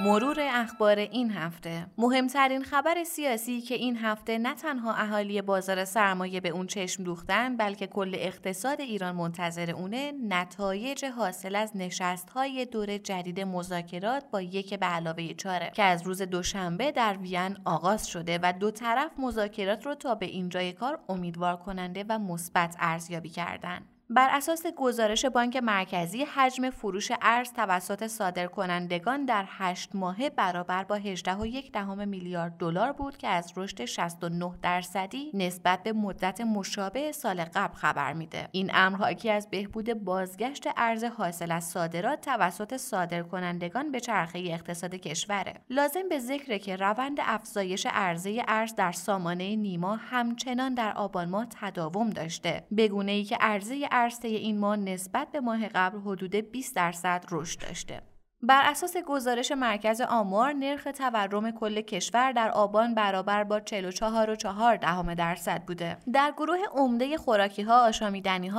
مرور اخبار این هفته مهمترین خبر سیاسی که این هفته نه تنها اهالی بازار سرمایه به اون چشم دوختن بلکه کل اقتصاد ایران منتظر اونه نتایج حاصل از نشست های دور جدید مذاکرات با یک به علاوه چاره که از روز دوشنبه در وین آغاز شده و دو طرف مذاکرات رو تا به اینجای کار امیدوار کننده و مثبت ارزیابی کردند. بر اساس گزارش بانک مرکزی حجم فروش ارز توسط صادرکنندگان در 8 ماهه برابر با 18.1 دهم میلیارد دلار بود که از رشد 69 درصدی نسبت به مدت مشابه سال قبل خبر میده. این امر حاکی از بهبود بازگشت ارز حاصل از صادرات توسط صادرکنندگان به چرخه اقتصاد کشوره. لازم به ذکر که روند افزایش عرضه ارز در سامانه نیما همچنان در آبان ماه تداوم داشته. بگونه ای که عرضه عرصه این ماه نسبت به ماه قبل حدود 20 درصد رشد داشته. بر اساس گزارش مرکز آمار نرخ تورم کل کشور در آبان برابر با 44.4 دهم درصد بوده. در گروه عمده خوراکی ها،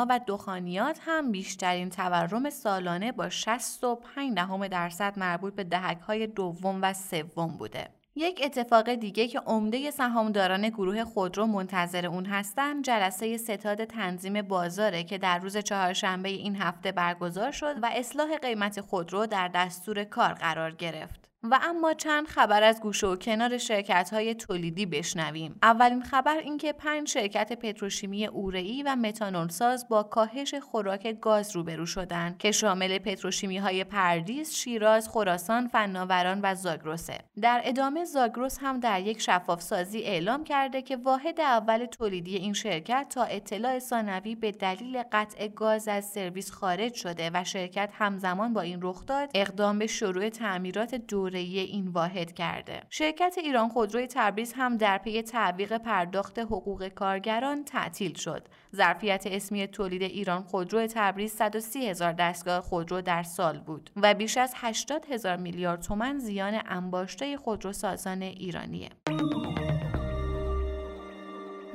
و دخانیات هم بیشترین تورم سالانه با 65 دهم درصد مربوط به دهک های دوم و سوم بوده. یک اتفاق دیگه که عمده سهامداران گروه خودرو منتظر اون هستن جلسه ستاد تنظیم بازاره که در روز چهارشنبه این هفته برگزار شد و اصلاح قیمت خودرو در دستور کار قرار گرفت. و اما چند خبر از گوشه و کنار شرکت های تولیدی بشنویم. اولین خبر اینکه پنج شرکت پتروشیمی اورئی و متانولساز با کاهش خوراک گاز روبرو شدند که شامل پتروشیمی های پردیس، شیراز، خراسان، فناوران و زاگرسه. در ادامه زاگرس هم در یک شفاف سازی اعلام کرده که واحد اول تولیدی این شرکت تا اطلاع ثانوی به دلیل قطع گاز از سرویس خارج شده و شرکت همزمان با این رخداد اقدام به شروع تعمیرات دور این واحد کرده. شرکت ایران خودروی تبریز هم در پی تعویق پرداخت حقوق کارگران تعطیل شد. ظرفیت اسمی تولید ایران خودرو تبریز 130 هزار دستگاه خودرو در سال بود و بیش از 80 هزار میلیارد تومن زیان انباشته خودروسازان ایرانیه.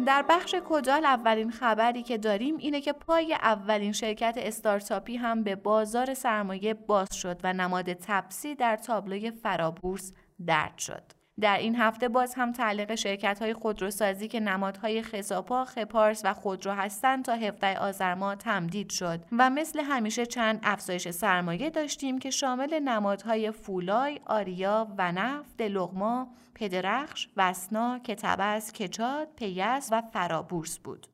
در بخش کدال اولین خبری که داریم اینه که پای اولین شرکت استارتاپی هم به بازار سرمایه باز شد و نماد تپسی در تابلوی فرابورس درد شد. در این هفته باز هم تعلیق شرکت های خودروسازی که نمادهای خزاپا، خپارس و خودرو هستند تا 17 آذر ماه تمدید شد و مثل همیشه چند افزایش سرمایه داشتیم که شامل نمادهای فولای، آریا، ونف، دلغما، پدرخش، وسنا، کتبس، کچاد، پیس و فرابورس بود.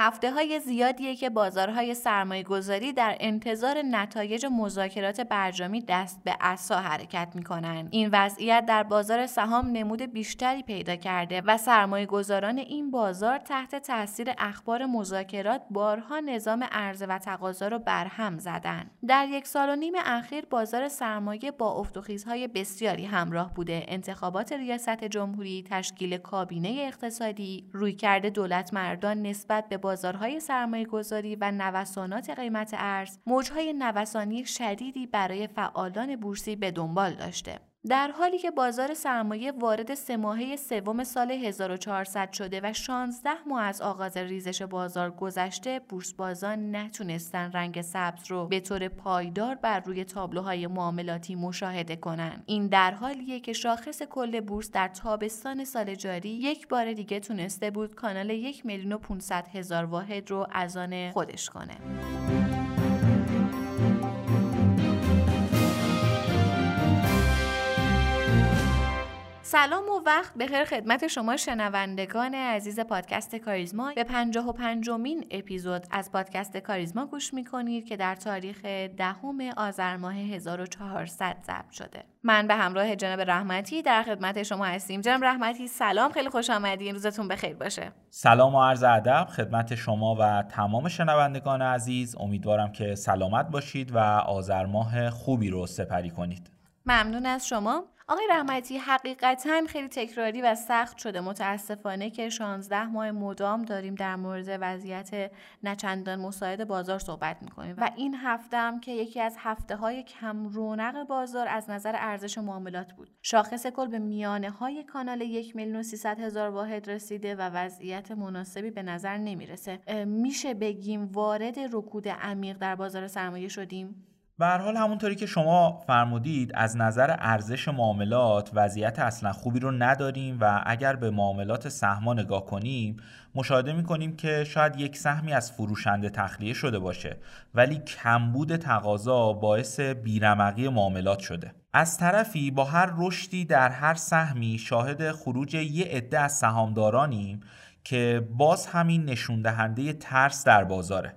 هفته های زیادیه که بازارهای سرمایه گذاری در انتظار نتایج مذاکرات برجامی دست به عصا حرکت می‌کنن. این وضعیت در بازار سهام نمود بیشتری پیدا کرده و سرمایه گذاران این بازار تحت تاثیر اخبار مذاکرات بارها نظام عرضه و تقاضا رو برهم زدن. در یک سال و نیم اخیر بازار سرمایه با افتخیزهای بسیاری همراه بوده. انتخابات ریاست جمهوری، تشکیل کابینه اقتصادی، رویکرد دولت مردان نسبت به بازارهای سرمایه گذاری و نوسانات قیمت ارز موجهای نوسانی شدیدی برای فعالان بورسی به دنبال داشته. در حالی که بازار سرمایه وارد سه ماهه سوم سال 1400 شده و 16 ماه از آغاز ریزش بازار گذشته بورس بازان نتونستن رنگ سبز رو به طور پایدار بر روی تابلوهای معاملاتی مشاهده کنند. این در حالیه که شاخص کل بورس در تابستان سال جاری یک بار دیگه تونسته بود کانال یک میلیون و 500 هزار واحد رو از آن خودش کنه. سلام و وقت بخیر خدمت شما شنوندگان عزیز پادکست کاریزما. به پنجاه و پنجمین اپیزود از پادکست کاریزما گوش می‌کنید که در تاریخ دهم آذر ماه 1400 ضبط شده. من به همراه جناب رحمتی در خدمت شما هستیم. جناب رحمتی سلام. خیلی خوش آمدین. روزتون بخیر باشه. سلام و عرض ادب خدمت شما و تمام شنوندگان عزیز. امیدوارم که سلامت باشید و آذر ماه خوبی رو سپری کنید. ممنون از شما. آقای رحمتی حقیقتا خیلی تکراری و سخت شده. متاسفانه که 16 ماه مدام داریم در مورد وضعیت نچندان مساعد بازار صحبت می‌کنیم و این هفته هم که یکی از هفته های کم رونق بازار از نظر ارزش معاملات بود. شاخص کل به میانه های کانال یک میلیون هزار واحد رسیده و وضعیت مناسبی به نظر نمی‌رسه. میشه بگیم وارد رکود عمیق در بازار سرمایه شدیم؟ به حال همونطوری که شما فرمودید از نظر ارزش معاملات وضعیت اصلا خوبی رو نداریم و اگر به معاملات سهما نگاه کنیم مشاهده می‌کنیم که شاید یک سهمی از فروشنده تخلیه شده باشه ولی کمبود تقاضا باعث بیرمقی معاملات شده. از طرفی با هر رشدی در هر سهمی شاهد خروج یه عده از سهامدارانیم که باز همین نشون دهنده ترس در بازاره.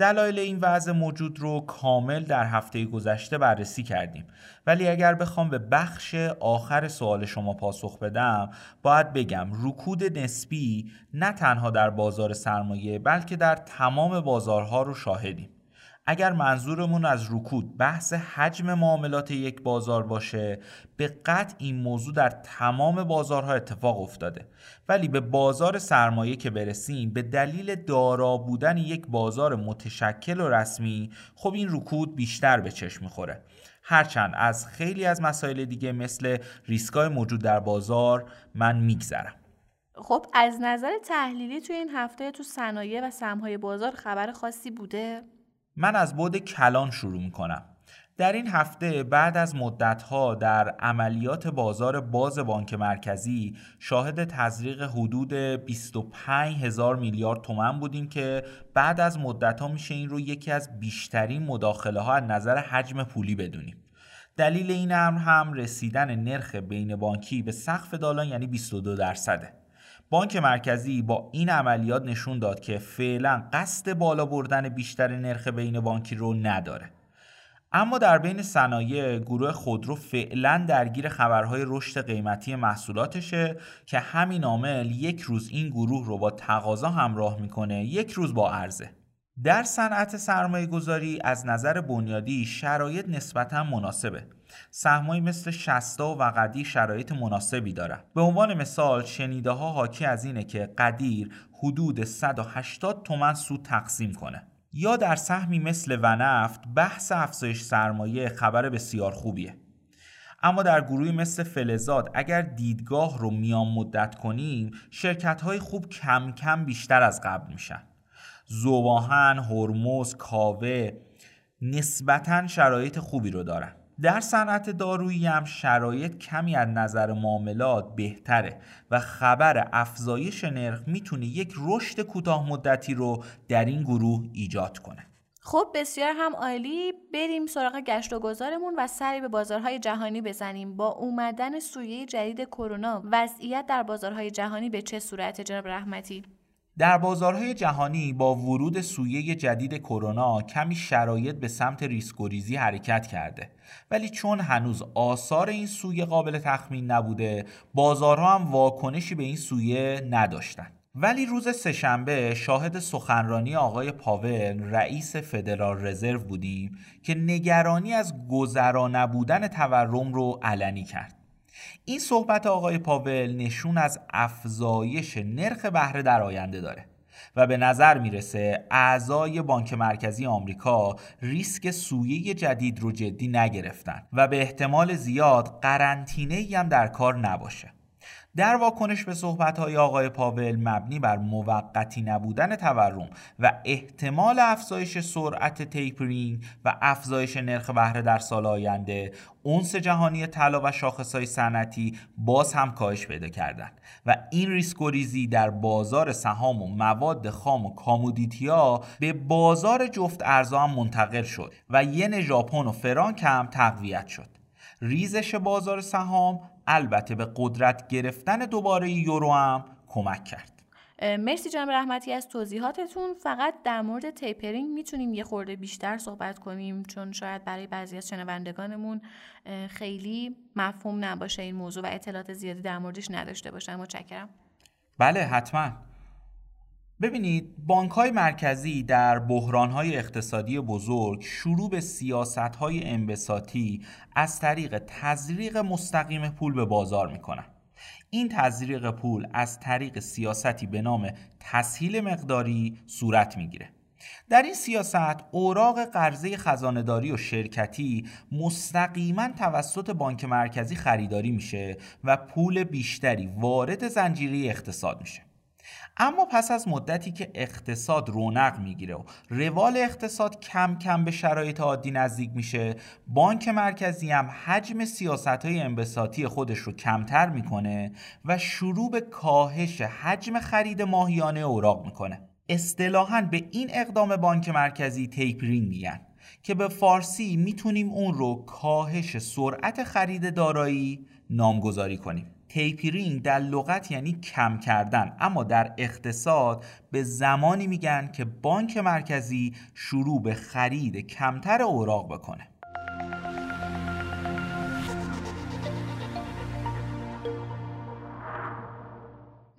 دلایل این وضع موجود رو کامل در هفته گذشته بررسی کردیم. ولی اگر بخوام به بخش آخر سوال شما پاسخ بدم باید بگم رکود نسبی نه تنها در بازار سرمایه بلکه در تمام بازارها رو شاهدیم. اگر منظورمون از رکود بحث حجم معاملات یک بازار باشه به قطع این موضوع در تمام بازارها اتفاق افتاده. ولی به بازار سرمایه که برسیم به دلیل دارا بودن یک بازار متشکل و رسمی خب این رکود بیشتر به چشم می‌خوره. هرچند از خیلی از مسائل دیگه مثل ریسکای موجود در بازار من میگذرم. خب از نظر تحلیلی توی این هفته تو صنایع و سمهای بازار خبر خاصی بوده؟ من از بود کلان شروع می‌کنم. در این هفته بعد از مدتها در عملیات بازار باز بانک مرکزی شاهد تزریق حدود 25 هزار میلیارد تومن بودیم که بعد از مدتها میشه این رو یکی از بیشترین مداخله ها از نظر حجم پولی بدونیم. دلیل این امر هم رسیدن نرخ بین بانکی به سقف دالان یعنی 22 درصده. بانک مرکزی با این عملیات نشون داد که فعلا قصد بالا بردن بیشتر نرخ بین بانکی رو نداره. اما در بین صنایع گروه خودرو فعلا درگیر خبرهای رشد قیمتی محصولاتشه که همین عامل یک روز این گروه رو با تقاضا همراه می‌کنه یک روز با عرضه. در صنعت سرمایه گذاری از نظر بنیادی شرایط نسبتا مناسبه. سهمایی مثل شستا و قدیر شرایط مناسبی دارن. به عنوان مثال شنیده ها حاکی از اینه که قدیر حدود 180 تومن سود تقسیم کنه. یا در سهمی مثل ونفت بحث افزایش سرمایه خبر بسیار خوبیه. اما در گروهی مثل فلزات اگر دیدگاه رو میان مدت کنیم شرکت های خوب کم کم بیشتر از قبل میشن. زواهن، هرمز، کاوه نسبتا شرایط خوبی رو دارن. در صنعت دارویی هم شرایط کمی از نظر معاملات بهتره و خبر افزایش نرخ می‌تونه یک رشد کوتاه مدتی رو در این گروه ایجاد کنه. خب بسیار هم عالی. بریم سراغ گشت و گذارمون و سری به بازارهای جهانی بزنیم. با اومدن سویه جدید کرونا وضعیت در بازارهای جهانی به چه صورت؟ جناب رحمتی؟ در بازارهای جهانی با ورود سویه جدید کرونا کمی شرایط به سمت ریسکوریزی حرکت کرده. ولی چون هنوز آثار این سویه قابل تخمین نبوده بازارها هم واکنشی به این سویه نداشتند ولی روز سهشنبه شاهد سخنرانی آقای پاول رئیس فدرال رزرو بودیم که نگرانی از گذرا نبودن تورم رو علنی کرد. این صحبت آقای پاول نشون از افزایش نرخ بهره در آینده داره و به نظر می‌رسه اعضای بانک مرکزی آمریکا ریسک سویه جدید رو جدی نگرفتن و به احتمال زیاد قرنطینه هم در کار نباشه. در واکنش به صحبت‌های آقای پاول مبنی بر موقتی نبودن تورم و احتمال افزایش سرعت تیپرینگ و افزایش نرخ بهره در سال آینده اونس جهانی طلا و شاخصهای صنعتی باز هم کاهش پیدا کردند و این ریسک‌گریزی در بازار سهام و مواد خام و commodity ا به بازار جفت ارزها هم منتقل شد و ین ژاپن و فرانک هم تقویت شد. ریزش بازار سهام البته به قدرت گرفتن دوباره یورو هم کمک کرد. مرسی جناب رحمتی از توضیحاتتون. فقط در مورد tapering می‌تونیم یه خورده بیشتر صحبت کنیم چون شاید برای بعضی از شنوندگانمون خیلی مفهوم نباشه این موضوع و اطلاعات زیادی در موردش نداشته باشن متشکرم. بله حتما. ببینید بانک های مرکزی در بحران های اقتصادی بزرگ شروع به سیاست های انبساطی از طریق تزریق مستقیم پول به بازار می‌کنن. این تزریق پول از طریق سیاستی به نام تسهیل مقداری صورت می‌گیره. در این سیاست اوراق قرضه خزانداری و شرکتی مستقیما توسط بانک مرکزی خریداری میشه و پول بیشتری وارد زنجیره اقتصاد میشه. اما پس از مدتی که اقتصاد رونق می‌گیره و روال اقتصاد کم کم به شرایط عادی نزدیک میشه بانک مرکزی هم حجم سیاست های انبساطی خودش رو کمتر می‌کنه و شروع به کاهش حجم خرید ماهیانه اوراق می‌کنه. اصطلاحا به این اقدام بانک مرکزی تیپرینگ میگن که به فارسی می‌تونیم اون رو کاهش سرعت خرید دارایی نامگذاری کنیم. تیپرینگ در لغت یعنی کم کردن. اما در اقتصاد به زمانی میگن که بانک مرکزی شروع به خرید کمتر اوراق بکنه.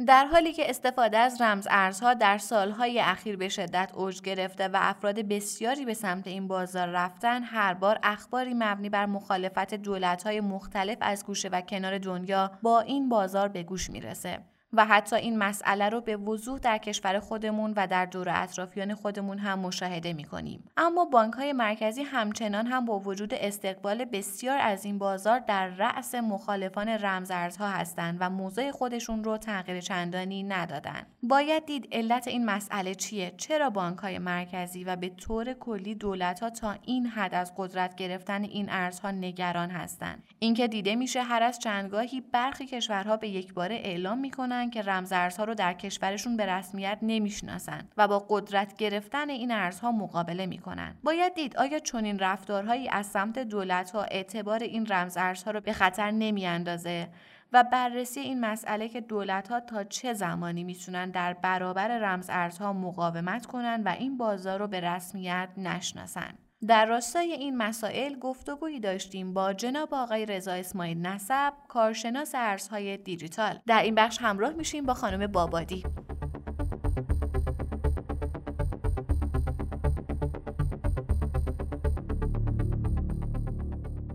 در حالی که استفاده از رمز ارزها در سالهای اخیر به شدت اوج گرفته و افراد بسیاری به سمت این بازار رفتن هر بار اخباری مبنی بر مخالفت دولتهای مختلف از گوشه و کنار دنیا با این بازار به گوش می‌رسه. و حتی این مسئله رو به وضوح در کشور خودمون و در دور اطرافیان خودمون هم مشاهده می کنیم. اما بانک های مرکزی همچنان هم با وجود استقبال بسیار از این بازار در رأس مخالفان رمزارزها هستند و موضع خودشون رو تغییر چندانی ندادن. باید دید علت این مسئله چیه؟ چرا بانک های مرکزی و به طور کلی دولت ها تا این حد از قدرت گرفتن این ارزها نگران هستند؟ اینکه دیده میشه هر از چندگاهی برخی کشورها به یک بار اعلام می‌کنن که رمزارزها رو در کشورشون به رسمیت نمی‌شناسن و با قدرت گرفتن این ارزها مقابله می‌کنن باید دید آیا چنین رفتارهایی از سمت دولت ها اعتبار این رمزارزها رو به خطر نمیاندازه و بررسی این مسئله که دولت ها تا چه زمانی می‌تونن در برابر رمز ارزها مقاومت کنن و این بازار رو به رسمیت نشناسن. در راستای این مسائل گفتگویی داشتیم با جناب آقای رضا اسماعیل نسب کارشناس ارزهای دیجیتال. در این بخش همراه میشیم با خانم بابادی.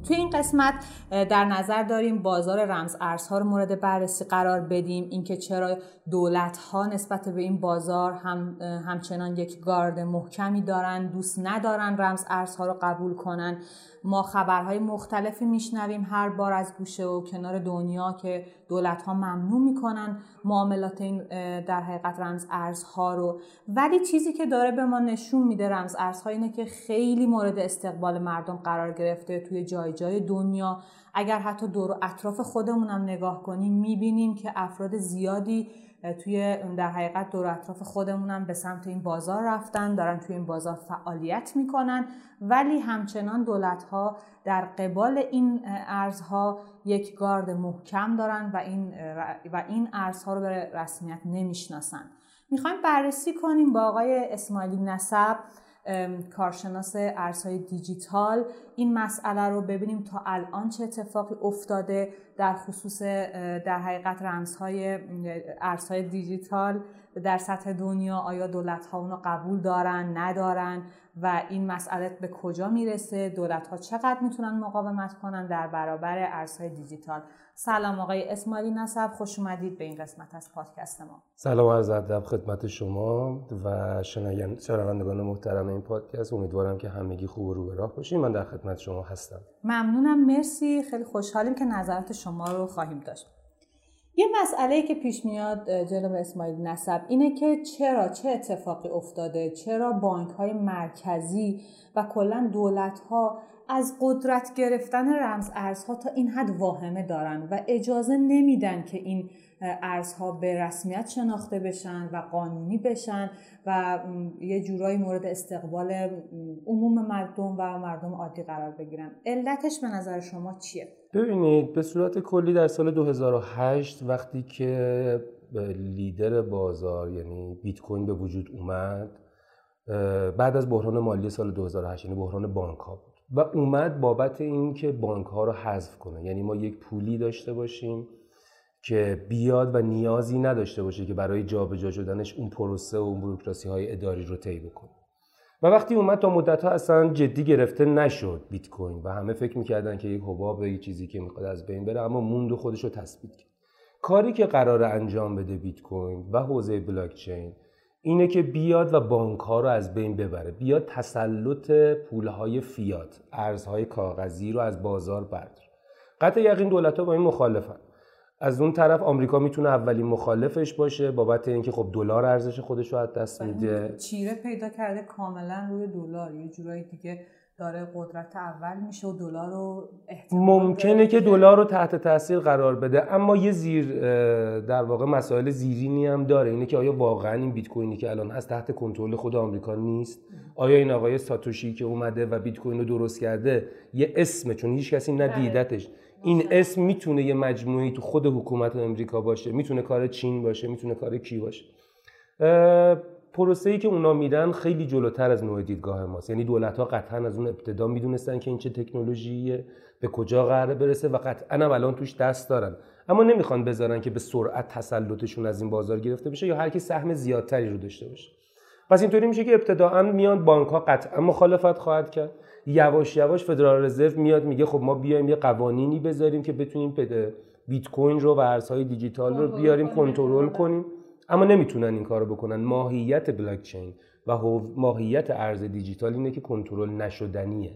توی این قسمت در نظر داریم بازار رمز ارزها رو مورد بررسی قرار بدیم. اینکه چرا دولت ها نسبت به این بازار هم همچنان یک گارد محکمی دارن دوست ندارن رمز ارزها رو قبول کنن. ما خبرهای مختلفی میشنویم هر بار از گوشه و کنار دنیا که دولت ها ممنوع می‌کنن معاملات این در حقیقت رمز ارزها رو. ولی چیزی که داره به ما نشون میده رمز ارزها اینه که خیلی مورد استقبال مردم قرار گرفته توی جای جای دنیا. اگر حتی دور اطراف خودمون هم نگاه کنیم می‌بینیم که افراد زیادی توی در حقیقت دور اطراف خودمونم به سمت این بازار رفتن دارن توی این بازار فعالیت می‌کنن. ولی همچنان دولت ها در قبال این ارزها یک گارد محکم دارن و این و این ارزها رو به رسمیت نمی‌شناسن. می‌خوایم بررسی کنیم با آقای اسماعیلی نسب. کارشناس ارزهای دیجیتال. این مسئله رو ببینیم تا الان چه اتفاقی افتاده در خصوص در حقیقت رمزهای ارزهای دیجیتال. در سطح دنیا آیا دولت ها اونو قبول دارن ندارن؟ و این مسئله به کجا می‌رسه؟ دولت ها چقدر می‌تونن مقاومت کنن در برابر ارزهای دیجیتال؟ سلام آقای اسماعیلی نسب خوش اومدید به این قسمت از پادکست ما. سلام از ادب خدمت شما و شنوندگان محترم این پادکست. امیدوارم که همگی خوب و رو به راه باشیم من در خدمت شما هستم. ممنونم. مرسی. خیلی خوشحالیم که نظرات شما رو خواهیم داشت. یه مسئله که پیش میاد جناب اسماعیل نسب اینه که چرا چه اتفاقی افتاده؟ چرا بانک های مرکزی و کلا دولت ها از قدرت گرفتن رمز ارزها تا این حد واهمه دارن و اجازه نمیدن که این ارزها به رسمیت شناخته بشن و قانونی بشن و یه جورایی مورد استقبال عموم مردم و مردم عادی قرار بگیرن علتش به نظر شما چیه؟ ببینید به صورت کلی در سال 2008 وقتی که لیدر بازار یعنی بیت کوین به وجود اومد بعد از بحران مالی سال 2008 یعنی بحران بانک ها و اومد بابت اینکه بانک ها رو حذف کنه. یعنی ما یک پولی داشته باشیم که بیاد و نیازی نداشته باشه که برای جابجا شدنش اون پروسه و اون بروکراسی های اداری رو طی بکنه. و وقتی اومد تا مدت ها اصلا جدی گرفته نشد بیت کوین و همه فکر می‌کردن که یک حباب یه چیزی که می‌خواد از بین بره اما موند خودش رو تثبیت کرد. کاری که قرار انجام بده بیت کوین و حوزه بلاک چین اینه که بیاد و بانک ها رو از بین ببره. بیاد تسلط پول های فیات ارزهای کاغذی رو از بازار برداره قطع یقین دولت ها با این مخالفن. از اون طرف آمریکا می‌تونه اولین مخالفش باشه بابت اینکه خب دلار ارزش خودش رو از دست میده. چیره پیدا کرده کاملا روی دلار. یه جورایی دیگه داره قدرت اول میشه و دلار رو ممکنه که دلار رو تحت تاثیر قرار بده اما یه زیر در واقع مسائل زیرینی هم داره. اینه که آیا واقعا این بیت کوینی که الان هست تحت کنترل خود آمریکا نیست؟ آیا این آقای ساتوشی که اومده و بیت کوین رو درست کرده یه اسمه؟ چون هیچ کسی ندیدتش. این اسم می‌تونه یه مجموعی تو خود حکومت امریکا باشه می‌تونه کار چین باشه می‌تونه کار کی باشه. پروسه ای که اونا میدن خیلی جلوتر از نوع دیدگاه ماست. یعنی دولت ها قطعا از اون ابتدا می‌دونستن که این چه تکنولوژیه به کجا قراره برسه و قطعا هم الان توش دست دارن. اما نمی‌خوان بذارن که به سرعت تسلطشون از این بازار گرفته بشه یا هر کی سهم زیادتری رو داشته باشه. پس اینطوری میشه که ابتداعا میان بانک ها قطعا مخالفت خواهد کرد. یواش یواش فدرال رزرو میاد میگه خب ما بیایم یه قوانینی بذاریم که بتونیم بیت کوین رو و ارزهای دیجیتال رو بیاریم کنترل کنیم. اما نمی‌تونن این کارو بکنن. ماهیت بلاک چین و ماهیت ارز دیجیتال اینه که کنترل نشدنیه.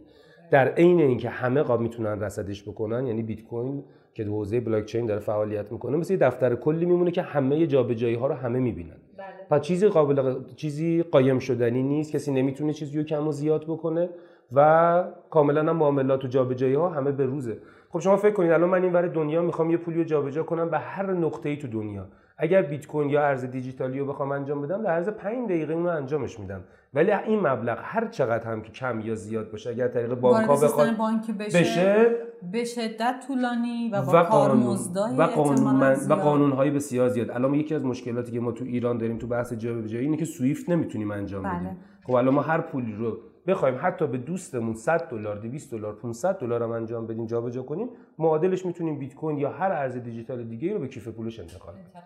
در عین اینکه همه قاب می‌تونن رصدش بکنن یعنی بیت کوین که حوزه بلاک چین داره فعالیت می‌کنه مثل یه دفتر کلی میمونه که همه جابجایی ها رو همه می‌بینن. بله. پس چیزی قابل چیزی قایم شدنی نیست. کسی نمی‌تونه چیزی رو کم و زیاد بکنه و کاملا هم معاملات و جابجایی ها همه به روزه. خب شما فکر کنید الان من این ور دنیا می‌خوام یه پولی رو جابجا کنم به هر نقطه ای تو دنیا. اگر بیت کوین یا ارز دیجیتالی رو بخوام انجام بدم در عرض 5 دقیقه اون رو انجامش میدم. ولی این مبلغ هر چقدر هم که کم یا زیاد باشه اگر طریق بانک ها بخواد بانکی بشه, بشه به شدت طولانی و با و قانون و قانون و قانون های بسیار زیاد. الان یکی از مشکلاتی که ما تو ایران داریم تو بحث جابجایی اینه که سویفت نمی‌تونیم انجام بله. بدیم. خب الان ما هر پولی رو بخوایم حتی به دوستمون 100 دلار 200 دلار 500 دلار هم انجام بدیم جابجا کنیم معادلش می‌تونیم بیت کوین یا هر ارز دیجیتال دیگه رو به کیف پولش انتقال بدیم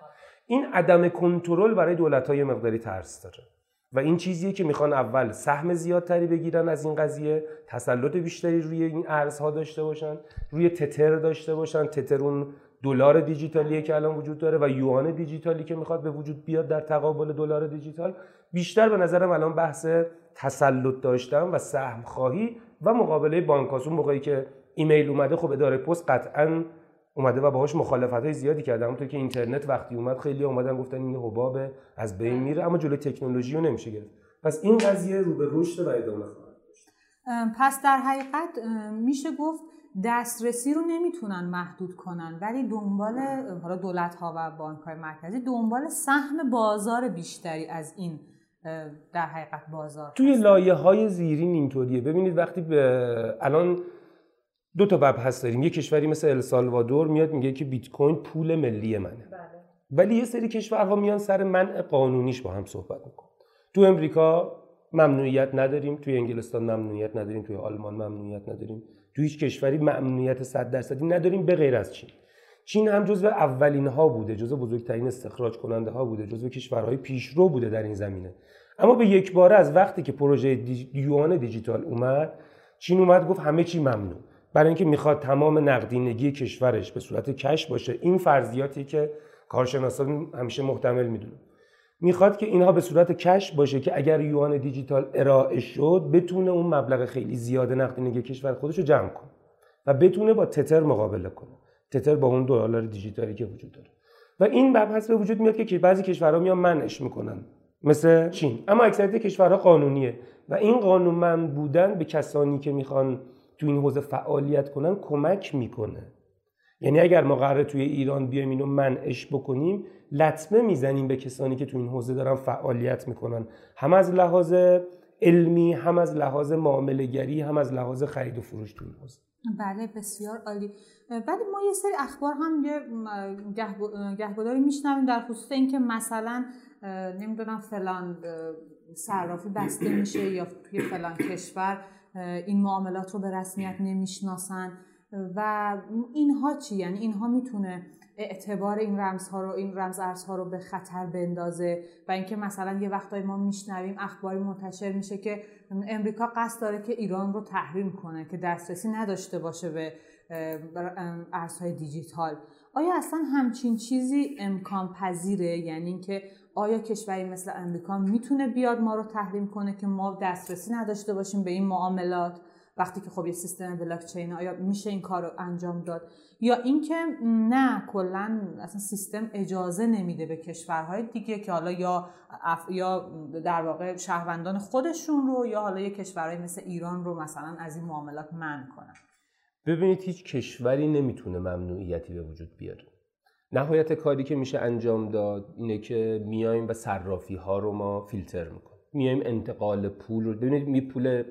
این عدم کنترل برای دولت های مقداری ترس داره. و این چیزیه که می‌خوان اول سهم زیادتری بگیرن از این قضیه تسلط بیشتری روی این ارزها داشته باشن روی تتر داشته باشن. تتر اون دلار دیجیتالیه که الان وجود داره و یوان دیجیتالی که می‌خواد به وجود بیاد در تقابل دلار دیجیتال. بیشتر به نظرم الان بحث تسلط داشتن و سهم خواهی و مقابله بانک موقعی که ایمیل اومده خب اداره پست قطعا اومده و باهاش مخالفت های زیادی کرده. همونطور که اینترنت وقتی اومد خیلی اومدن گفتن این حباب از بین میره اما جلوی تکنولوژی رو نمیشه گرفت. پس این قضیه رو به رشد و ادامه خواهد پس در حقیقت میشه گفت دسترسی رو نمی‌تونن محدود کنن ولی دنبال حالا دولت ها و بانک های مرکزی دنبال سهم بازار بیشتری از این در حقیقت بازار توی لایه های زیرین اینطوریه. ببینید وقتی به الان دو تا مبحث داریم. یه کشوری مثل السالوادور میاد میگه که بیت کوین پول ملی منه. بله. ولی یه سری کشورها میان سر منع قانونیش با هم صحبت می‌کنن. تو امریکا ممنوعیت نداریم توی انگلستان ممنوعیت نداریم توی آلمان ممنوعیت نداریم. تو هیچ کشوری ممنوعیت 100 درصدی نداریم به غیر از چین. چین هم جزو اولین ها بوده جزو بزرگترین استخراج کننده ها بوده جزو کشورهای پیشرو بوده در این زمینه. اما به یک بار از وقتی که پروژه یوان دیجیتال اومد چین اومد گفت همه چی ممنوع. برای اینکه می‌خواد تمام نقدینگی کشورش به صورت کش باشه این فرضیاتی که کارشناسان همیشه محتمل می‌دونن. می‌خواد که اینها به صورت کش باشه که اگر یوان دیجیتال ارائه شد بتونه اون مبلغ خیلی زیاد نقدینگی کشور خودش رو جمع کنه و بتونه با تتر مقابله کنه. تتر با اون دلار دیجیتالی که وجود داره. و این مبحث به وجود میاد که بعضی کشورها میان منعش می‌کنن. مثل چین. اما اکثریت کشورها قانونیه و این قانونمند بودن به کسانی که می‌خوان تو این حوزه فعالیت کنن کمک می‌کنه. یعنی اگر ما قراره توی ایران بیایم اینو منعش بکنیم لطمه می‌زنیم به کسانی که تو این حوزه دارن فعالیت می‌کنن. هم از لحاظ علمی هم از لحاظ معاملهگری هم از لحاظ خرید و فروش تو این حوزه. بله بسیار عالی. ولی ما یه سری اخبار هم یه گهگداری میشنویم در خصوص اینکه مثلا نمی‌دونم فلان صرافی بسته میشه یا توی فلان کشور. این معاملات رو به رسمیت نمی‌شناسن. و اینها چی؟ یعنی اینها می‌تونه اعتبار این رمزها رو این رمز ارزها رو به خطر بندازه. و اینکه مثلا یه وقتایی ما میشنویم اخباری منتشر میشه که امریکا قصد داره که ایران رو تحریم کنه که دسترسی نداشته باشه به ارزهای دیجیتال. آیا اصلا همچین چیزی امکان پذیره یعنی اینکه آیا کشوری مثل امریکا می‌تونه بیاد ما رو تحریم کنه که ما دسترسی نداشته باشیم به این معاملات؟ وقتی که خب یه سیستم بلاک چین آیا میشه این کار رو انجام داد؟ یا اینکه نه کلا اصلا سیستم اجازه نمیده به کشورهای دیگه که حالا یا یا در واقع شهروندان خودشون رو یا حالا یه کشورهای مثل ایران رو مثلا از این معاملات منع کنن؟ ببینید هیچ کشوری نمی‌تونه ممنوعیتی به وجود بیاره. نهایت کاری که میشه انجام داد اینه که میایم و صرافی ها رو ما فیلتر می‌کنیم. میایم انتقال پول رو ببینید می پول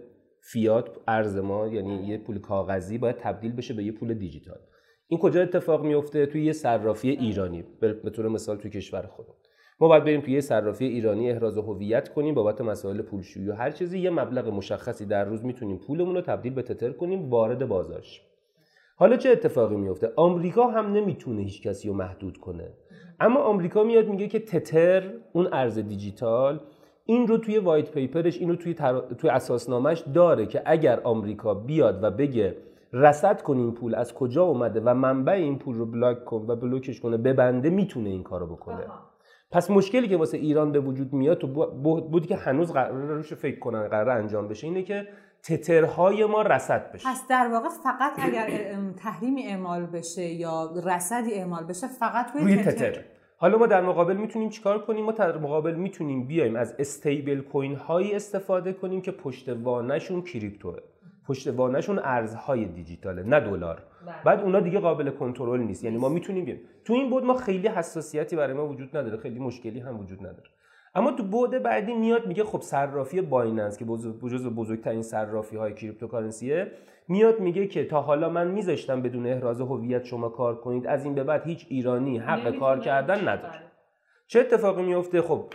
فیات ارز ما یعنی یه پول کاغذی باید تبدیل بشه به یه پول دیجیتال. این کجا اتفاق میفته توی یه صرافی ایرانی به طور مثال توی کشور خودمون. ما باید بریم توی صرافی ایرانی احراز هویت کنیم بابت مسائل پولشویی و هر چیزی. یه مبلغ مشخصی در روز می‌تونیم پولمون رو تبدیل به تتر کنیم وارد بازارش حالا چه اتفاقی میفته آمریکا هم نمی‌تونه هیچ کسی رو محدود کنه. اما آمریکا میاد میگه که تتر اون ارز دیجیتال این رو توی وایت پیپرش این رو توی, توی اساسنامهش داره که اگر آمریکا بیاد و بگه رصد کن این پول از کجا اومده و منبع این پول رو بلاک کن و بلوکش کنه ببنده می‌تونه این کارو بکنه. پس مشکلی که واسه ایران به وجود میاد تو بودی که هنوز قرار روش فکر کنن قرار انجام بشه اینه که تترهای ما رصد بشه پس در واقع فقط اگر تحریمی اعمال بشه یا رصدی اعمال بشه فقط روی, روی تتر. حالا ما در مقابل می‌تونیم چیکار کنیم ما در مقابل می‌تونیم بیایم از استیبل کوین هایی استفاده کنیم که پشت وانشون کریپتوه پشت وانشون ارزهای دیجیتاله نه دلار. بعد اونا دیگه قابل کنترل نیست. یعنی ما می‌تونیم بیایم. تو این بود ما خیلی حساسیتی برای ما وجود نداره. خیلی مشکلی هم وجود نداره. اما تو بعد بعدی میاد میگه خب صرافی بایننس که جزو بزرگترین صرافی های cryptocurrency ه میاد میگه که تا حالا من میذاشتم بدون احراز هویت شما کار کنید. از این به بعد هیچ ایرانی حق کار کردن نداره. چه اتفاقی میفته خب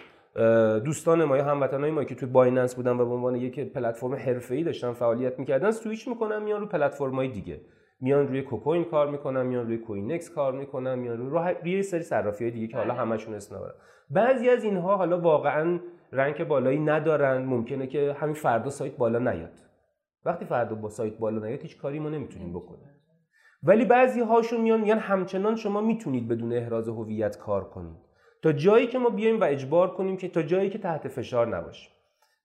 دوستان ما یا هموطنای ما که توی بایننس بودن و به عنوان یک پلتفرم حرفه‌ای داشتن فعالیت می‌کردن سویچ می‌کنن میان رو پلتفرم‌های دیگه. میان روی کوکوین کار می‌کنن میان روی کوینکس کار می‌کنن میان روی, روی سری صرافی های دیگه که حالا بله. همشون اسم بعضی از اینها حالا واقعا رنگ بالایی ندارن ممکنه که همین فردا سایت بالا نیاد. وقتی فردا با سایت بالا نیاد هیچ کاری ما نمی‌تونیم. بکنیم. ولی بعضی هاشون میان میگن همچنان شما می‌تونید بدون احراز هویت کار کنید. تا جایی که ما بیایم و اجبار کنیم که تا جایی که تحت فشار نباشیم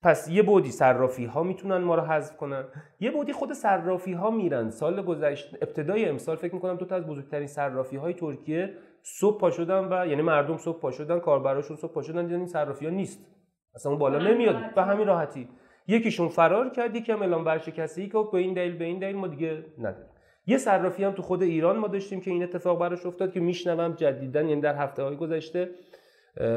پس یه بودی صرافی ها می‌تونن ما رو حذف کنن. یه بودی خود صرافی ها میرن. سال گذشته ابتدای امسال فکر می‌کنم دو تا از بزرگترین صرافی های ترکیه صبح پا شدن و یعنی مردم صبح پا شدن کاربراشون صبح پا شدن دیدن این صرافی ها نیست. اصلا اون بالا نمیاد. به همین راحتی. یکیشون فرار کرد یکی هم اعلام ورشکستگی که به این دلیل به این دلیل ما دیگه نداریم. یه صرافی هم تو خود ایران ما داشتیم که این اتفاق براش افتاد که میشنوم جدیدن یعنی در هفته های گذشته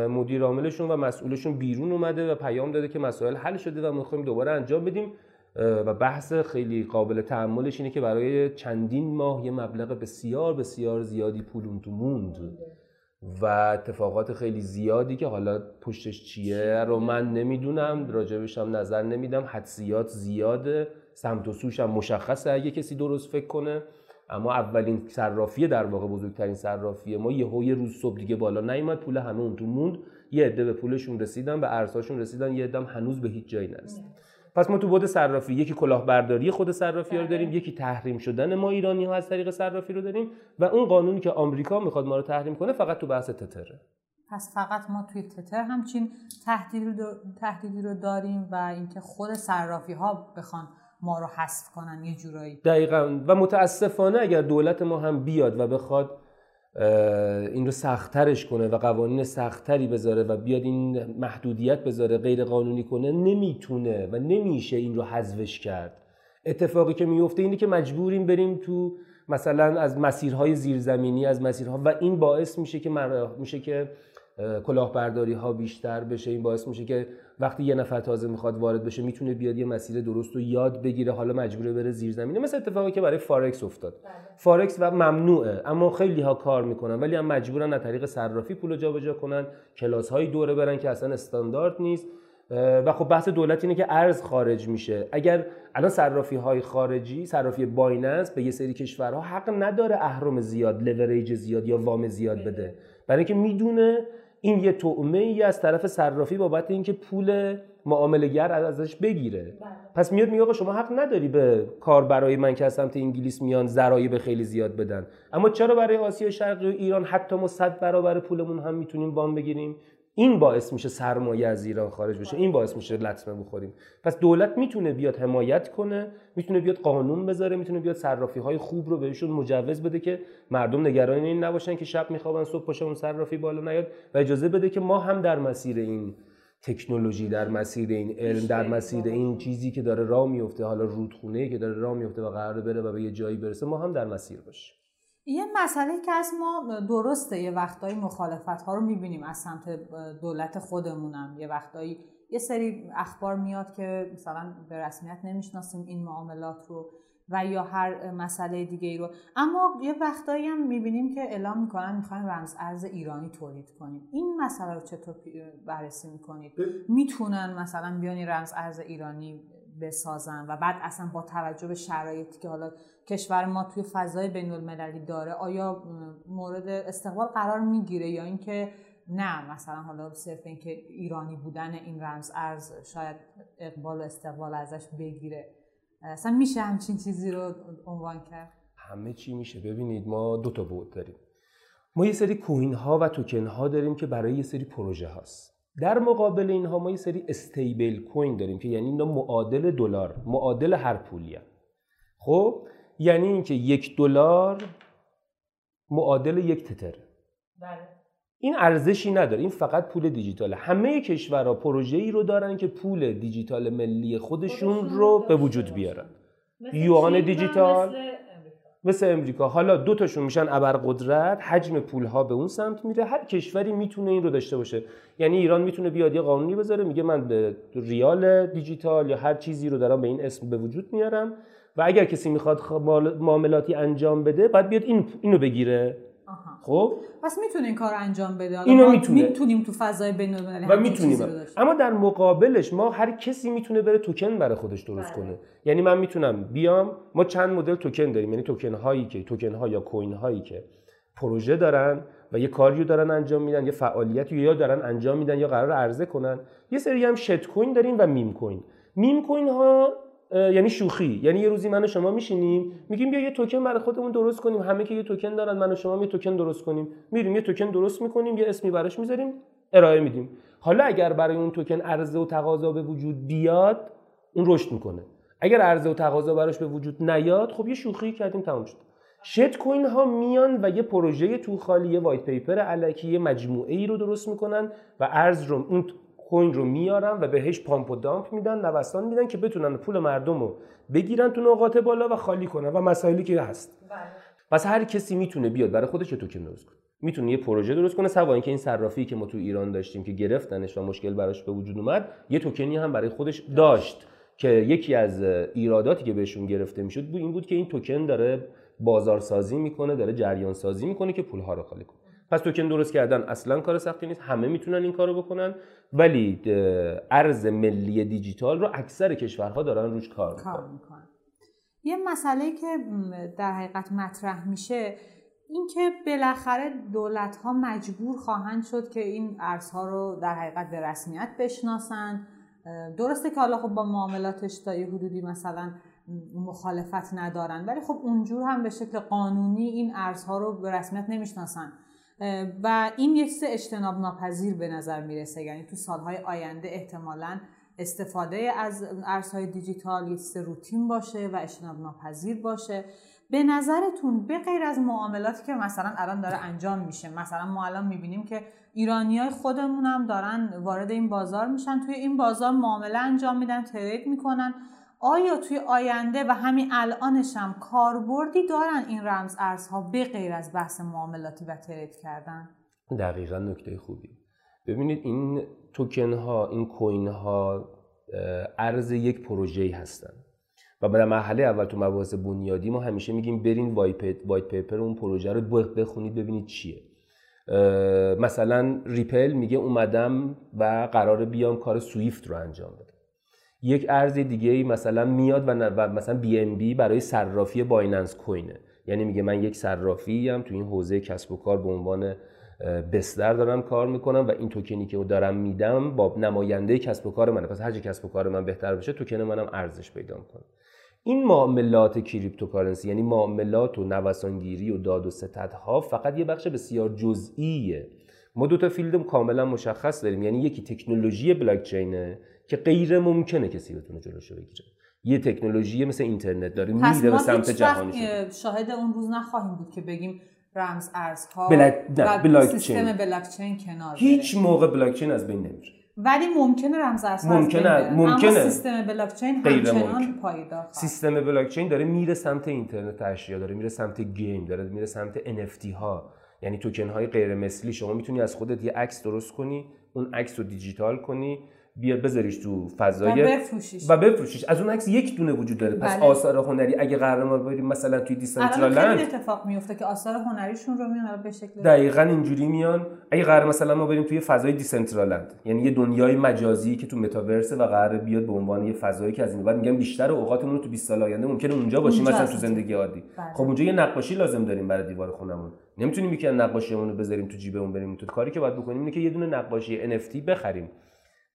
مدیر عاملشون و مسئولشون بیرون اومده و پیام داده که مسائل حل شده و می‌خوایم دوباره انجام بدیم. و بحث خیلی قابل تحملش اینه که برای چندین ماه یه مبلغ بسیار بسیار زیادی پول اون تو موند. و اتفاقات خیلی زیادی که حالا پشتش چیه رو من نمی‌دونم راجبش هم نظر نمیدم. حدسیات زیاده سمت و سوش هم مشخصه اگه کسی درست فکر کنه. اما اولین صرافی در واقع بزرگترین صرافی ما یه یه روز صبح دیگه بالا نیومد پول همه اون تو موند. یه عده به پولشون رسیدن به ارزهاشون رسیدن یه عده هنوز به هیچ جایی نرسید. پس ما تو بود صرافی یکی کلاهبرداری خود صرافی رو بله. داریم یکی تحریم شدن ما ایرانی ها از طریق صرافی رو داریم و اون قانونی که آمریکا می‌خواد ما رو تحریم کنه فقط تو بحث تتره. پس فقط ما توی تتر همچین تهدیدی رو داریم و اینکه خود صرافی ها بخوان ما رو حذف کنن یه جورایی. دقیقا. و متاسفانه اگر دولت ما هم بیاد و بخواد این رو سختترش کنه و قوانین سختتری بذاره و بیاد این محدودیت بذاره غیر قانونی کنه نمی‌تونه و نمیشه این رو حذفش کرد. اتفاقی که میفته اینه که مجبوریم بریم تو مثلا از مسیرهای زیرزمینی از مسیرها و این باعث میشه که میشه که کلاهبرداری ها بیشتر بشه. این باعث میشه که وقتی یه نفر تازه می‌خواد وارد بشه می‌تونه بیاد یه مسیر درست رو یاد بگیره حالا مجبوره بره زیر زمینه مثل اتفاقی که برای فارکس افتاد. بله. فارکس و ممنوعه اما خیلی ها کار می‌کنن ولی هم مجبورن از طریق صرافی پول جابجا کنن کلاس های دوره برن که اصلا استاندارد نیست. و خب بحث دولت اینه که ارز خارج میشه. اگر الان صرافی های خارجی صرافی بایننس به یه سری کشورها حق نداره اهرم زیاد لوریج زیاد یا وام زیاد بده. برای اینکه می‌دونه این یه طعمه ای از طرف صرافی بابت اینکه پول معامله‌گر ازش بگیره. بله. پس میاد میگه آقا شما حق نداری به کار برای من که از سمت انگلیس میان به خیلی زیاد بدن. اما چرا برای آسیا شرقی و ایران حتی ما صد برابر پولمون هم می‌تونیم وام بگیریم؟ این باعث میشه سرمایه از ایران خارج بشه این باعث میشه لطمه بخوریم. پس دولت می‌تونه بیاد حمایت کنه می‌تونه بیاد قانون بذاره می‌تونه بیاد صرافی های خوب رو بهشون مجوز بده که مردم نگران این نباشن که شب میخوابن صبح پاشه اون صرافی بالا نیاد و اجازه بده که ما هم در مسیر این تکنولوژی در مسیر این علم در مسیر این چیزی که داره راه میفته حالا رودخونه که داره راه میفته و قرار بره و به یه جایی برسه ما هم در مسیر باشیم. یه مسئله که از ما درسته یه وقتایی مخالفت ها رو می‌بینیم از سمت دولت خودمونم. یه وقتایی یه سری اخبار میاد که مثلا به رسمیت نمی‌شناسیم این معاملات رو و یا هر مسئله دیگه ای رو. اما یه وقتایی هم می‌بینیم که اعلام می‌کنن می‌خوایم رمز ارز ایرانی تولید کنیم. این مسئله رو چطور بررسی می‌کنید؟ می‌تونن مثلا بیانی رمز ارز ایرانی بسازن و بعد اصلا با توجه به شرایطی که حالا کشور ما توی فضای بین المللی داره آیا مورد استقبال قرار می‌گیره یا اینکه نه؟ مثلا حالا صرف اینکه ایرانی بودن این رمز ارز شاید اقبال و استقبال ازش بگیره. اصلا میشه همچین چیزی رو عنوان کرد؟ همه چی میشه. ببینید ما دو تا بود داریم. ما یه سری کوین ها و توکن ها داریم که برای یه سری پروژه هاست. در مقابل اینها ما یه سری استیبل کوین داریم که یعنی اینا معادل دلار معادل هر پولی خب؟ یعنی اینکه یک دلار معادل یک تتر. بله. این ارزشی نداره. این فقط پول دیجیتاله. همه کشورها پروژه ای رو دارن که پول دیجیتال ملی خودشون رو به وجود بیارن. یوان دیجیتال. مثل امریکا. حالا دو تاشون میشن ابرقدرت. حجم پول ها به اون سمت میره. هر کشوری می‌تونه این رو داشته باشه. یعنی ایران می‌تونه بیاد یه قانونی بذاره میگه من ریال دیجیتال یا هر چیزی رو دارم به این اسم به وجود میارم. و اگر کسی می‌خواد معاملاتی انجام بده باید بیاد این اینو بگیره. خب؟ پس می‌تونه این کار انجام بده. اینو می‌تونه. می‌تونیم تو فضای بین و می‌تونیم. اما در مقابلش ما هر کسی می‌تونه بره توکن برای خودش درست بله. کنه. یعنی من می‌تونم بیام ما چند مدل توکن داریم. یعنی توکن هایی که توکن ها یا کوین هایی که پروژه دارن و یه کاریو دارن انجام میدن یه فعالیتی یا دارن انجام میدن یا قرار عرضه کنن یه سری هم shitcoin داریم و meme coin. meme coin ها یعنی شوخی. یعنی یه روزی من و شما میشینیم میگیم بیا یه توکن برای خودمون درست کنیم. همه که یه توکن دارن من و شما یه توکن درست کنیم. میریم یه توکن درست می‌کنیم یه اسمی براش می‌ذاریم ارائه میدیم. حالا اگر برای اون توکن عرضه و تقاضا به وجود بیاد اون رشد می‌کنه. اگر عرضه و تقاضا براش به وجود نیاد خب یه شوخی کردیم تمام شد. shitcoin ها میان و یه پروژه تو خالی یه white paper الکی یه مجموعه ای رو درست می‌کنن و ارز رو اون کوین رو میارن و بهش پامپ و دامپ میدن نوسان میدن که بتونن پول مردم رو بگیرن تو نقاط بالا و خالی کنن و مسائلی که هست. بله. پس هر کسی می‌تونه بیاد برای خودش توکن درست کنه. می‌تونه یه پروژه درست کنه سوا اینکه این صرافی که ما تو ایران داشتیم که گرفتنش و مشکل براش به وجود اومد یه توکنی هم برای خودش داشت که یکی از ایراداتی که بهشون گرفته می‌شد بود این بود که این توکن داره بازارسازی می‌کنه داره جریان سازی می‌کنه که پولها رو خالی کنه. پس توکن درست کردن اصلا کار سختی نیست. همه می‌تونن این کارو بکنن. ولی ارز ملی دیجیتال رو اکثر کشورها دارن روش کار, می‌کنن. یه مسئله که در حقیقت مطرح میشه اینکه بالاخره دولت ها مجبور خواهند شد که این ارزها رو در حقیقت به رسمیت بشناسن. درسته که حالا خب با معاملاتش تا یه حدودی مثلا مخالفت ندارن ولی خب اونجور هم به شکل قانونی این ارزها رو به رسمیت نمی‌شناسن. و این یک سه اجتناب ناپذیر به نظر می‌رسه. یعنی تو سالهای آینده احتمالا استفاده از ارزهای دیجیتال یک سه روتین باشه و اجتناب ناپذیر باشه. به نظرتون به غیر از معاملاتی که مثلا الان داره انجام میشه مثلا ما الان می‌بینیم که ایرانی های خودمون هم دارن وارد این بازار میشن توی این بازار معامله انجام میدن ترید می‌کنن. آیا توی آینده و همین الانش هم کاربردی دارن این رمز ارزها به غیر از بحث معاملاتی و ترید کردن؟ دقیقا نکته خوبی. ببینید این توکن ها این کوین ها ارز یک پروژه هستن. و در مرحله اول تو مباحث بنیادی ما همیشه میگیم برین white paper اون پروژه رو بخونید ببینید چیه. مثلا ریپل میگه اومدم و قرار بیام کار سویفت رو انجام بدم. یک ارز دیگه ای مثلا میاد و, مثلا BNB برای صرافی بایننس کوینه. یعنی میگه من یک صرافی هم تو این حوزه کسب و کار به عنوان بستر دارم کار می‌کنم و این توکنی که دارم میدم با نماینده کسب و کار منه. پس هر کسب و کار من بهتر بشه توکن منم ارزش پیدا می‌کنه. این معاملات cryptocurrency یعنی معاملات و نوسانگیری و داد و ستدها فقط یه بخش بسیار جزئیه. ما دو تا field کاملا مشخص داریم. یعنی یکی تکنولوژی بلاکچینه که غیر ممکنه کسی بتونه جلوشو بگیره. یه تکنولوژی مثل اینترنت داره میره به سمت جهانی شاهد اون روز نخواهیم بود که بگیم رمز ارزها بلا... سیستم بلاکچین کنار هیچ موقع بلاکچین از بین نمیره. ولی ممکنه رمز ارزها ممکنه ممکنه اما سیستم بلاکچین همچنان پایدار سیستم بلاکچین داره میره سمت اینترنت اشیا داره میره سمت گیم داره میره سمت NFT ها. یعنی توکن های غیر مثلی شما می‌تونی از خودت یه عکس درست کنی اون عکس رو دیجیتال کنی بیا بذاریش تو فضای و بفروشیش. و بفروشیش. از اون عکس یک دونه وجود داره. پس بله. آثار هنری اگه قرار ما بریم مثلا توی دیسنترالند اتفاق میفته که آثار هنریشون رو میان به شکل دقیقا اینجوری میان. اگه قرار مثلا ما بریم توی فضای دیسنترالند یعنی یه دنیای مجازی که تو متاورس و قرار بیاد به عنوان یه فضایی که از این بعد میگم بیشتر اوقاتمون رو تو 20 سال آینده ممکنه اونجا باشیم مثلا تو زندگی عادی. بله. خب اونجا یه نقاشی لازم داریم برای دیوار خونمون. نمی‌تونیم یکی از نقاشیمون رو بذاریم تو جیبمون بریم. تو کاری که باید بکنیم اینه که یه دونه نقاشی NFT بخریم.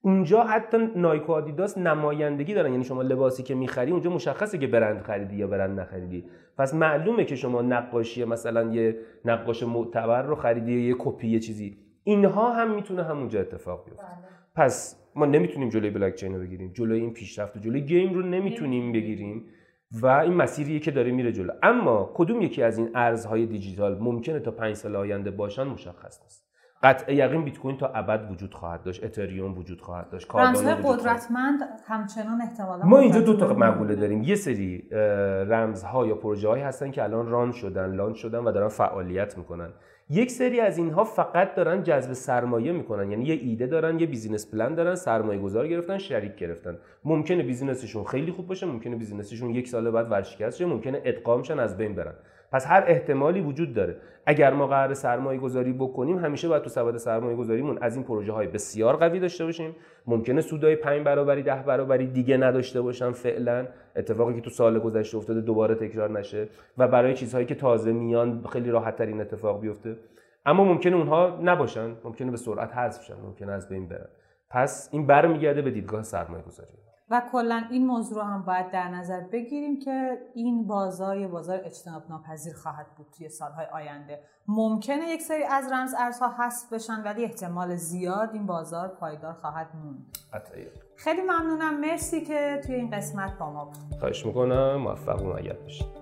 اونجا حتی نایک و آدیداس نمایندگی دارن. یعنی شما لباسی که می‌خری اونجا مشخصه که برند خریدی یا برند نخریدی. پس معلومه که شما نقاشی مثلا یه نقاش معتبر رو خریدی یا یه کپی یه چیزی. اینها هم می‌تونه همونجا اتفاق بیفته. پس ما نمی‌تونیم جلوی بلاک چین رو بگیریم. جلوی این پیشرفت و جلوی game رو نمی‌تونیم. بگیریم. و این مسیریه که داره میره جلو. اما کدوم یکی از این ارزهای دیجیتال ممکنه تا پنج سال آینده باشن؟ مشخص نیست. قطع یقین بیت کوین تا ابد وجود خواهد داشت. اتریوم وجود خواهد داشت. رمزهای قدرتمند همچنان احتمالا ما اینجا دو تا مقوله داریم. یه سری رمزها یا پروژه هایی هستن که الان run شدن launch شدن و دارن فعالیت می‌کنن. یک سری از اینها فقط دارن جذب سرمایه می‌کنن. یعنی یه ایده دارن یه business plan دارن سرمایه گذار گرفتن شریک گرفتن. ممکنه business شون خیلی خوب باشه ممکنه business شون یک سال بعد ورشکست شه ممکنه ادغام شن از بین برن. پس هر احتمالی وجود داره. اگر ما قرار سرمایه گذاری بکنیم همیشه باید تو سبد سرمایه گذاریمون از این پروژه های بسیار قوی داشته باشیم. ممکنه سودای 5 برابری 10 برابری دیگه نداشته باشن فعلا. اتفاقی که تو سال گذشته افتاده دوباره تکرار نشه و برای چیزهایی که تازه میان خیلی راحت ترین اتفاق بیفته. اما ممکنه اونها نباشن. ممکنه به سرعت حذف شن. ممکنه از بین برن. پس این برمیگرده به دیدگاه سرمایه گذاری و کلا این موضوع رو هم باید در نظر بگیریم که این بازار یه بازار اجتناب ناپذیر خواهد بود توی سالهای آینده. ممکنه یک سری از رمز ارزها حذف بشن ولی احتمال زیاد این بازار پایدار خواهد موند. خیلی ممنونم. مرسی که توی این قسمت با ما بود خواهش می‌کنم. موفق و باشید